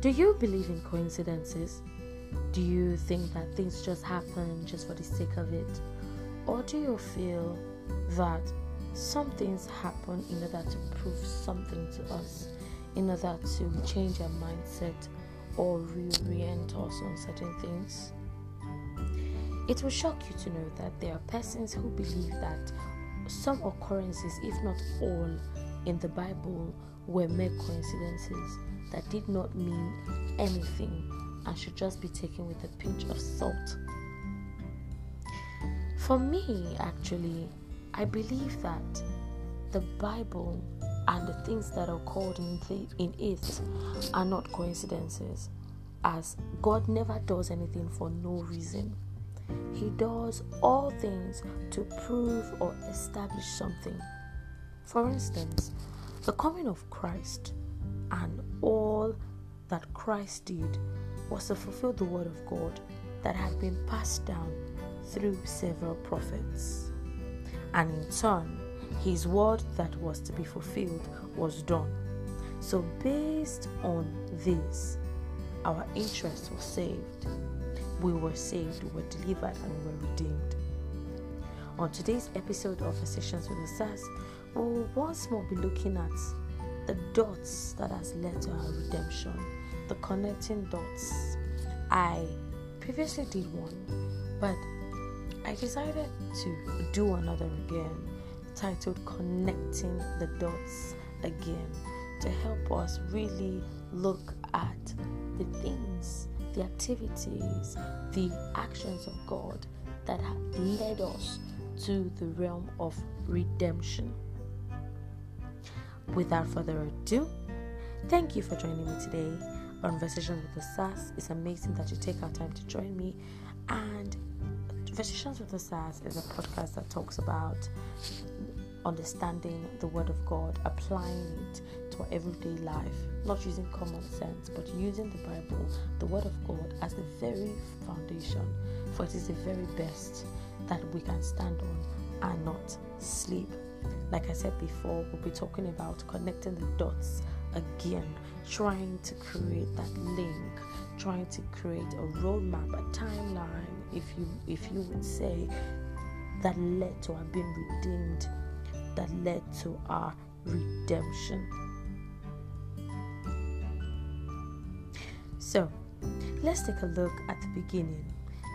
Do you believe in coincidences? Do you think that things just happen just for the sake of it? Or do you feel that some things happen in order to prove something to us, in order to change our mindset or reorient us on certain things? It will shock you to know that there are persons who believe that some occurrences, if not all, in the Bible were mere coincidences that did not mean anything and should just be taken with a pinch of salt. For me, actually, I believe that the Bible and the things that are called in, the, in it are not coincidences, as God never does anything for no reason. He does all things to prove or establish something. For instance, the coming of Christ and all that Christ did was to fulfill the word of God that had been passed down through several prophets. And in turn, his word that was to be fulfilled was done. So, based on this, our interest was saved. We were saved, we were delivered, and we were redeemed. On today's episode of Sessions with the we will once more be looking at the dots that has led to our redemption, the connecting dots. I previously did one, but I decided to do another again, titled Connecting the Dots Again, to help us really look at the things, the activities, the actions of God that have led us to the realm of redemption without further ado, thank you for joining me today on with the SAS. It's amazing that you take our time to join me. And Conversations with the SAS is a podcast that talks about understanding the Word of God, applying it to our everyday life, not using common sense, but using the Bible, the Word of God, as the very foundation, for it is the very best that we can stand on and not sleep. Like I said before, we'll be talking about connecting the dots again, trying to create that link, trying to create a roadmap, a timeline, if you if you would say, that led to our being redeemed, that led to our redemption. So, let's take a look at the beginning.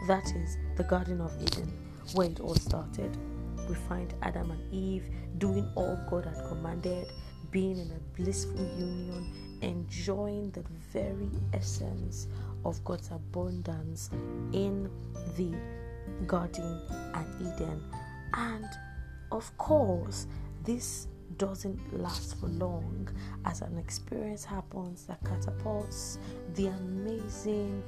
That is the Garden of Eden, where it all started we find Adam and Eve doing all God had commanded, being in a blissful union, enjoying the very essence of God's abundance in the Garden at Eden. And of course, this doesn't last for long as an experience happens that catapults the amazing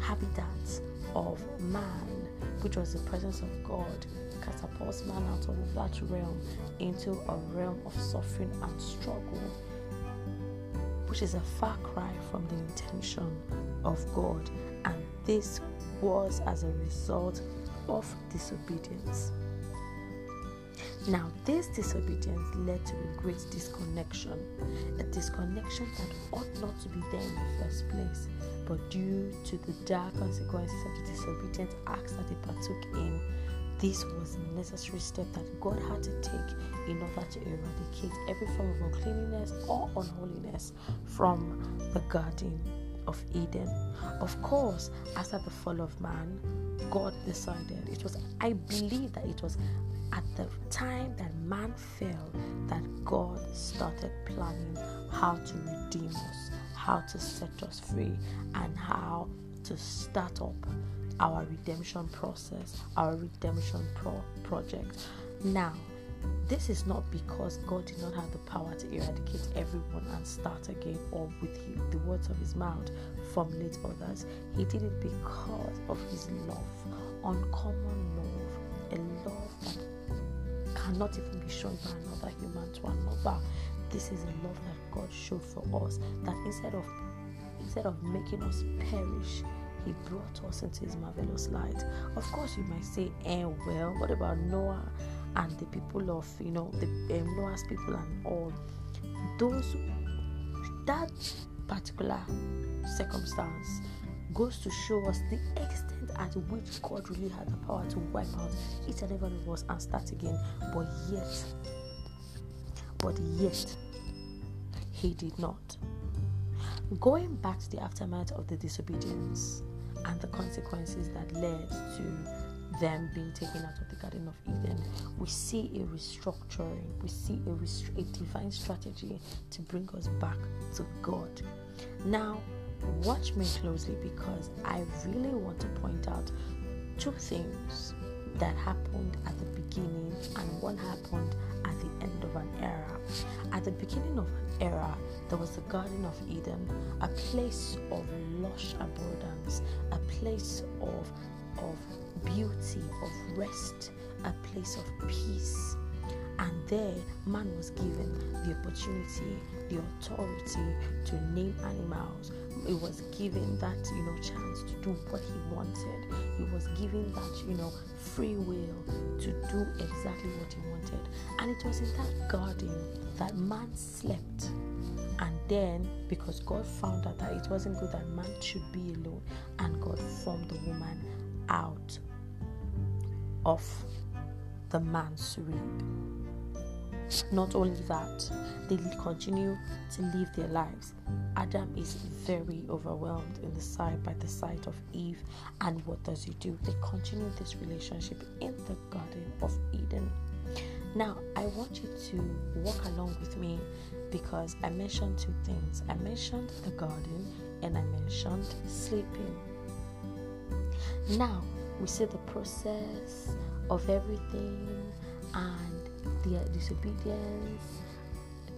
habitat of man, which was the presence of God, catapults man out of that realm into a realm of suffering and struggle, which is a far cry from the intention of God. And this was as a result of disobedience. Now, this disobedience led to a great disconnection, a disconnection that ought not to be there in the first place, but due to the dire consequences of the disobedient acts that they partook in, this was a necessary step that God had to take in order to eradicate every form of uncleanness or unholiness from the Garden of Eden. Of course, after the fall of man, God decided it was, I believe that it was at the time that man fell that God started planning how to redeem us, how to set us free, and how to start up our redemption process, our redemption pro- project. Now, this is not because God did not have the power to eradicate everyone and start again, or with the words of his mouth formulate others. He did it because of his love, uncommon love, a love that cannot even be shown by another human to another. This is a love that God showed for us. That instead of instead of making us perish, he brought us into his marvelous light. Of course, you might say, eh, well, what about Noah and the people of, you know, the um, Noah's people and all? Those that particular circumstance goes to show us the extent at which God really had the power to wipe out each and every one of us and start again. But yet, but yet, He did not. Going back to the aftermath of the disobedience and the consequences that led to them being taken out of the Garden of Eden, we see a restructuring, we see a, a divine strategy to bring us back to God. Now, watch me closely because I really want to point out two things that happened at the beginning and one happened end of an era. At the beginning of an era, there was the Garden of Eden, a place of lush abundance, a place of of beauty, of rest, a place of peace. And there, man was given the opportunity, the authority to name animals. It was given that, you know, chance to do what he wanted. He was given that, you know, free will to do exactly what he wanted. And it was in that garden that man slept. And then, because God found out that it wasn't good that man should be alone, and God formed the woman out of the man's rib. Not only that, they continue to live their lives. Adam is very overwhelmed in the sight by the sight of Eve, and what does he do? They continue this relationship in the Garden of Eden. Now, I want you to walk along with me because I mentioned two things. I mentioned the garden and I mentioned sleeping. Now, we see the process of everything and the disobedience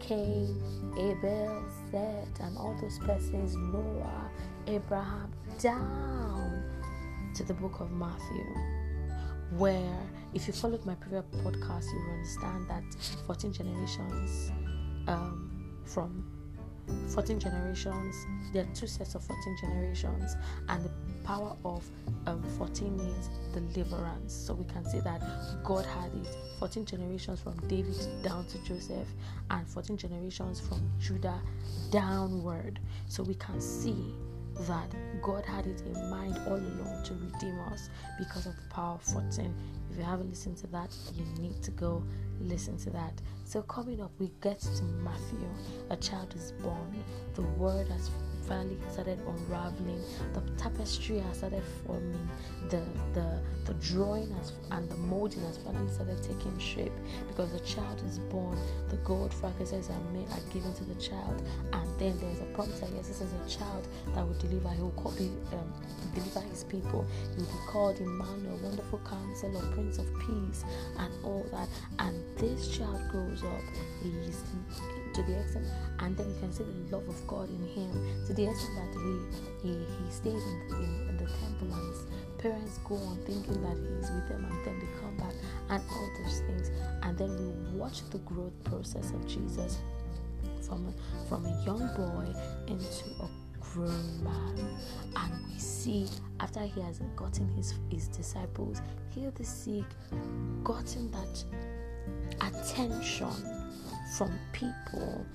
Cain, Abel, Seth, and all those persons, Noah, Abraham, down to the book of Matthew, where if you followed my previous podcast, you will understand that 14 generations um, from 14 generations, there are two sets of 14 generations, and the power of um, 14 means deliverance. So we can say that God had it 14 generations from David down to Joseph, and 14 generations from Judah downward. So we can see that God had it in mind all along to redeem us because of the power of 14. If you haven't listened to that, you need to go listen to that. So, coming up, we get to Matthew. A child is born, the word has finally started unraveling. The tapestry has started forming. The the the drawing has and the molding has finally started taking shape because the child is born. The gold frankincense are made are given to the child, and then there's a promise that yes, this is a child that will deliver. He will call, be, um, deliver his people. He will be called Emmanuel, Wonderful Counselor, Prince of Peace, and all that. And this child grows up. He is to the extent, and then you can see the love of God in him. To the extent that he he, he stays in, in, in the temple and his parents go on thinking that he's with them and then they come back and all those things. And then we watch the growth process of Jesus from a, from a young boy into a grown man. And we see after he has gotten his his disciples heal the sick gotten that attention from people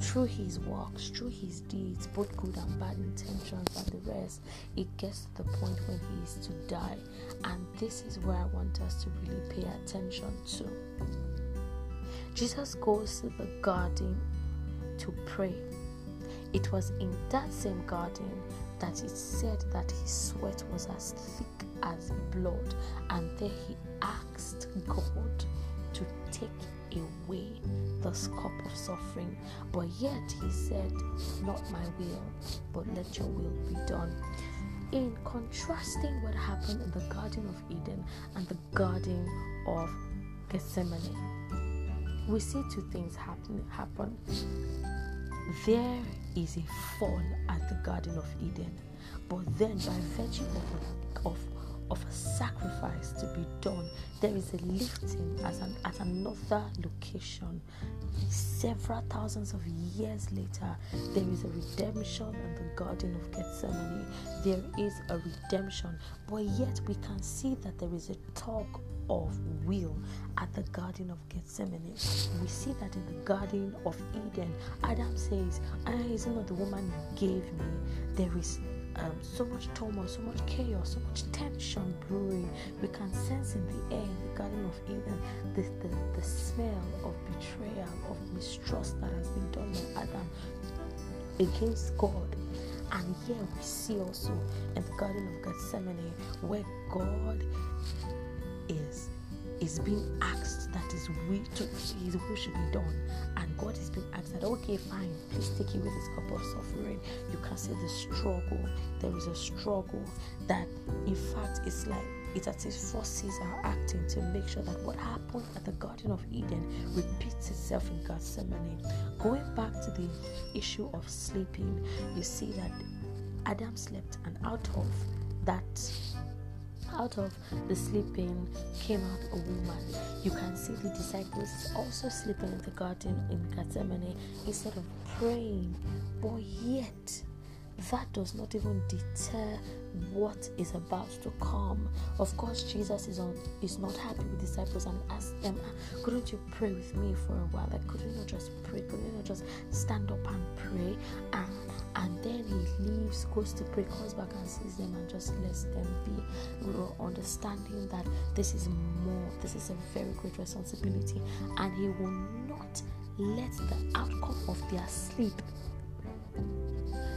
through his works, through his deeds, both good and bad intentions, and the rest, it gets to the point when he is to die. And this is where I want us to really pay attention to. Jesus goes to the garden to pray. It was in that same garden that it said that his sweat was as thick as blood, and there he asked God to take away this cup of suffering. But yet he said, Not my will, but let your will be done. In contrasting what happened in the Garden of Eden and the Garden of Gethsemane, we see two things happen. happen. There is a fall at the Garden of Eden, but then by virtue of, of of a sacrifice to be done, there is a lifting as an, at another location. Several thousands of years later, there is a redemption in the Garden of Gethsemane. There is a redemption, but yet we can see that there is a talk of will at the Garden of Gethsemane. We see that in the Garden of Eden, Adam says, ah, Is not the woman you gave me? There is um, so much turmoil, so much chaos, so much tension brewing. We can sense in the air, the Garden of Eden, the, the, the smell of betrayal, of mistrust that has been done by Adam against God. And here we see also in the Garden of Gethsemane where God is is being asked that his will to should be done. And god is being asked that okay fine please take away this cup of suffering. You can see the struggle. There is a struggle that in fact it's like it's as if forces are acting to make sure that what happened at the Garden of Eden repeats itself in Gethsemane. Going back to the issue of sleeping, you see that Adam slept, and out of that out of the sleeping came out a woman. You can see the disciples also sleeping in the garden in Gethsemane instead of praying, but yet that does not even deter what is about to come. Of course, Jesus is on is not happy with disciples and asked them, ah, Couldn't you pray with me for a while? Like, couldn't you just pray? Couldn't you just stand up and pray? And and then he leaves, goes to pray, comes back and sees them and just lets them be. Understanding that this is more, this is a very great responsibility, and he will not let the outcome of their sleep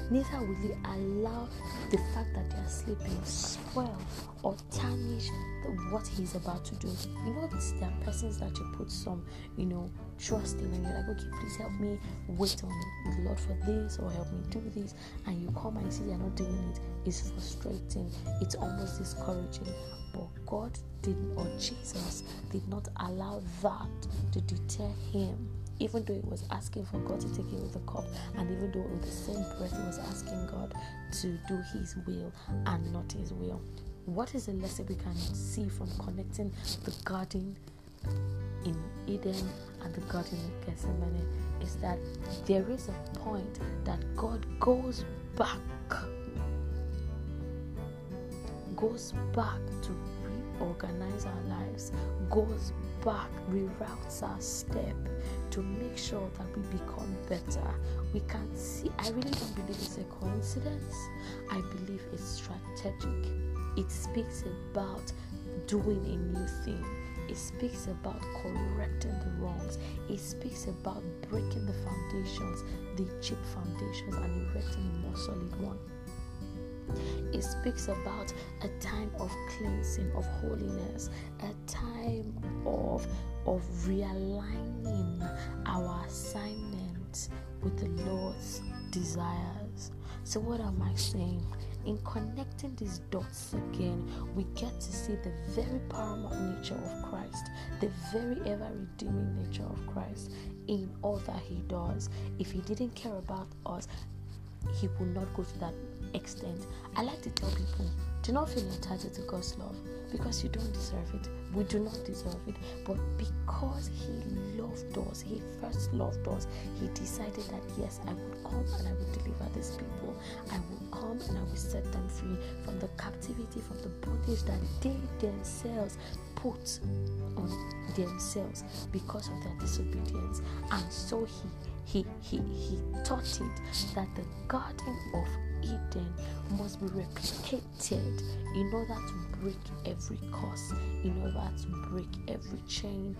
neither will he allow the fact that they are sleeping spoil or tarnish the, what he's about to do. You know, there are persons that you put some, you know, trust in, and you're like, okay, please help me wait on the Lord for this, or help me do this, and you come and see they're not doing it. It's frustrating. It's almost discouraging. But God did, or Jesus did not allow that to deter him even though he was asking for God to take away the cup, and even though with the same breath he was asking God to do his will and not his will. What is the lesson we can see from connecting the garden in Eden and the garden of Gethsemane is that there is a point that God goes back goes back to reorganize our lives, goes back, reroutes our step to make sure that we become better. We can see, I really don't believe it's a coincidence. I believe it's strategic. It speaks about doing a new thing. It speaks about correcting the wrongs. It speaks about breaking the foundations, the cheap foundations, and erecting a more solid one. It speaks about a time of cleansing, of holiness, a time of of realigning our assignment with the Lord's desires. So, what am I saying? In connecting these dots again, we get to see the very paramount nature of Christ, the very ever redeeming nature of Christ in all that He does. If He didn't care about us, He would not go to that extent. I like to tell people do not feel entitled to God's love because you don't deserve it. We do not deserve it. But because He loved us, He first loved us, He decided that yes, I would come and I would deliver these people. I will come and I will set them free from the captivity, from the bondage that they themselves put on themselves because of their disobedience. And so He he he he taught it that the garden of Eden must be replicated in order to break every curse, in order to break every chain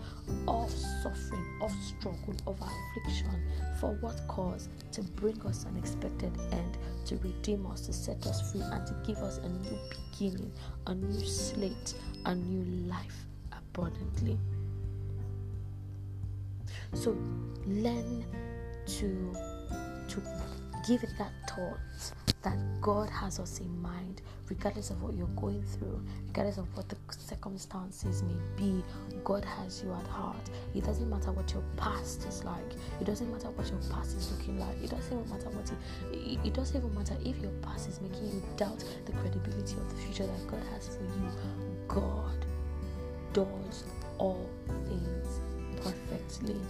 of suffering, of struggle, of affliction. For what cause? To bring us an expected end, to redeem us, to set us free, and to give us a new beginning, a new slate, a new life abundantly. So learn to to give it that thought that God has us in mind, regardless of what you're going through, regardless of what the circumstances may be. God has you at heart. It doesn't matter what your past is like. It doesn't matter what your past is looking like. It doesn't even matter what it, it doesn't even matter if your past is making you doubt the credibility of the future that God has for you. God does all things perfectly.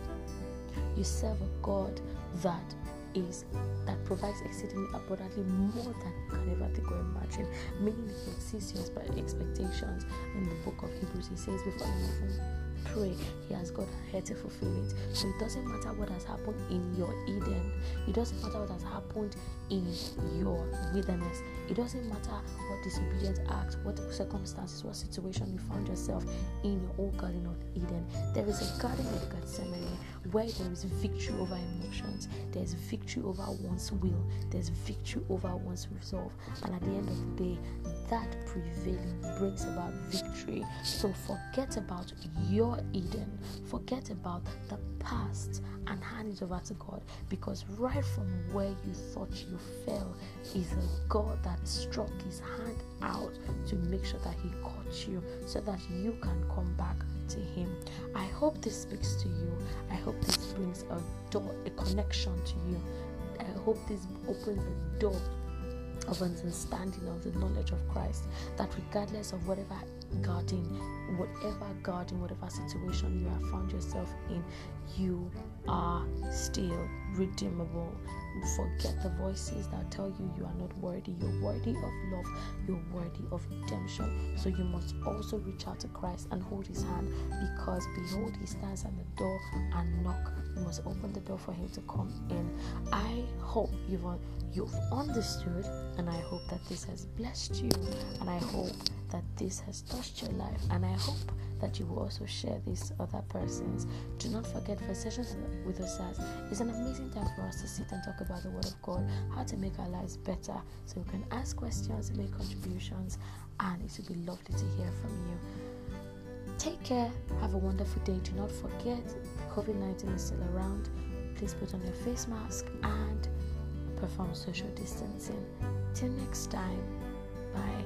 You serve a God that is that provides exceedingly abundantly more than you can ever think or imagine, meaning he exceeds your expectations. In the book of Hebrews, he says, Before you even pray, He has got ahead to fulfill it. So it doesn't matter what has happened in your Eden, it doesn't matter what has happened in your wilderness, it doesn't matter what disobedient act, what circumstances, what situation you found yourself in your old garden of Eden. There is a garden of Gethsemane where there is victory over emotions, there's victory over one's will, there's victory over one's resolve, and at the end of the day, that prevailing brings about victory. So forget about your Eden, forget about the past, and hand it over to God because right from where you thought you fell is a God that struck his hand out to make sure that he caught you so that you can come back to him. I hope this speaks to you. I hope this brings a door, a connection to you. I hope this opens a door of understanding of the knowledge of Christ that regardless of whatever garden, whatever garden, whatever situation you have found yourself in, you are still redeemable. Forget the voices that tell you you are not worthy. You're worthy of love, you're worthy of redemption. So you must also reach out to Christ and hold his hand because behold, he stands at the door and knock. You must open the door for him to come in. I hope you've you've understood and I hope that this has blessed you and I hope that this has touched your life and I hope that you will also share this other persons. Do not forget for sessions with us it's an amazing time for us to sit and talk about the word of God, how to make our lives better so you can ask questions, make contributions, and it would be lovely to hear from you. Take care, have a wonderful day. Do not forget COVID 19 is still around. Please put on your face mask and perform social distancing. Till next time, bye.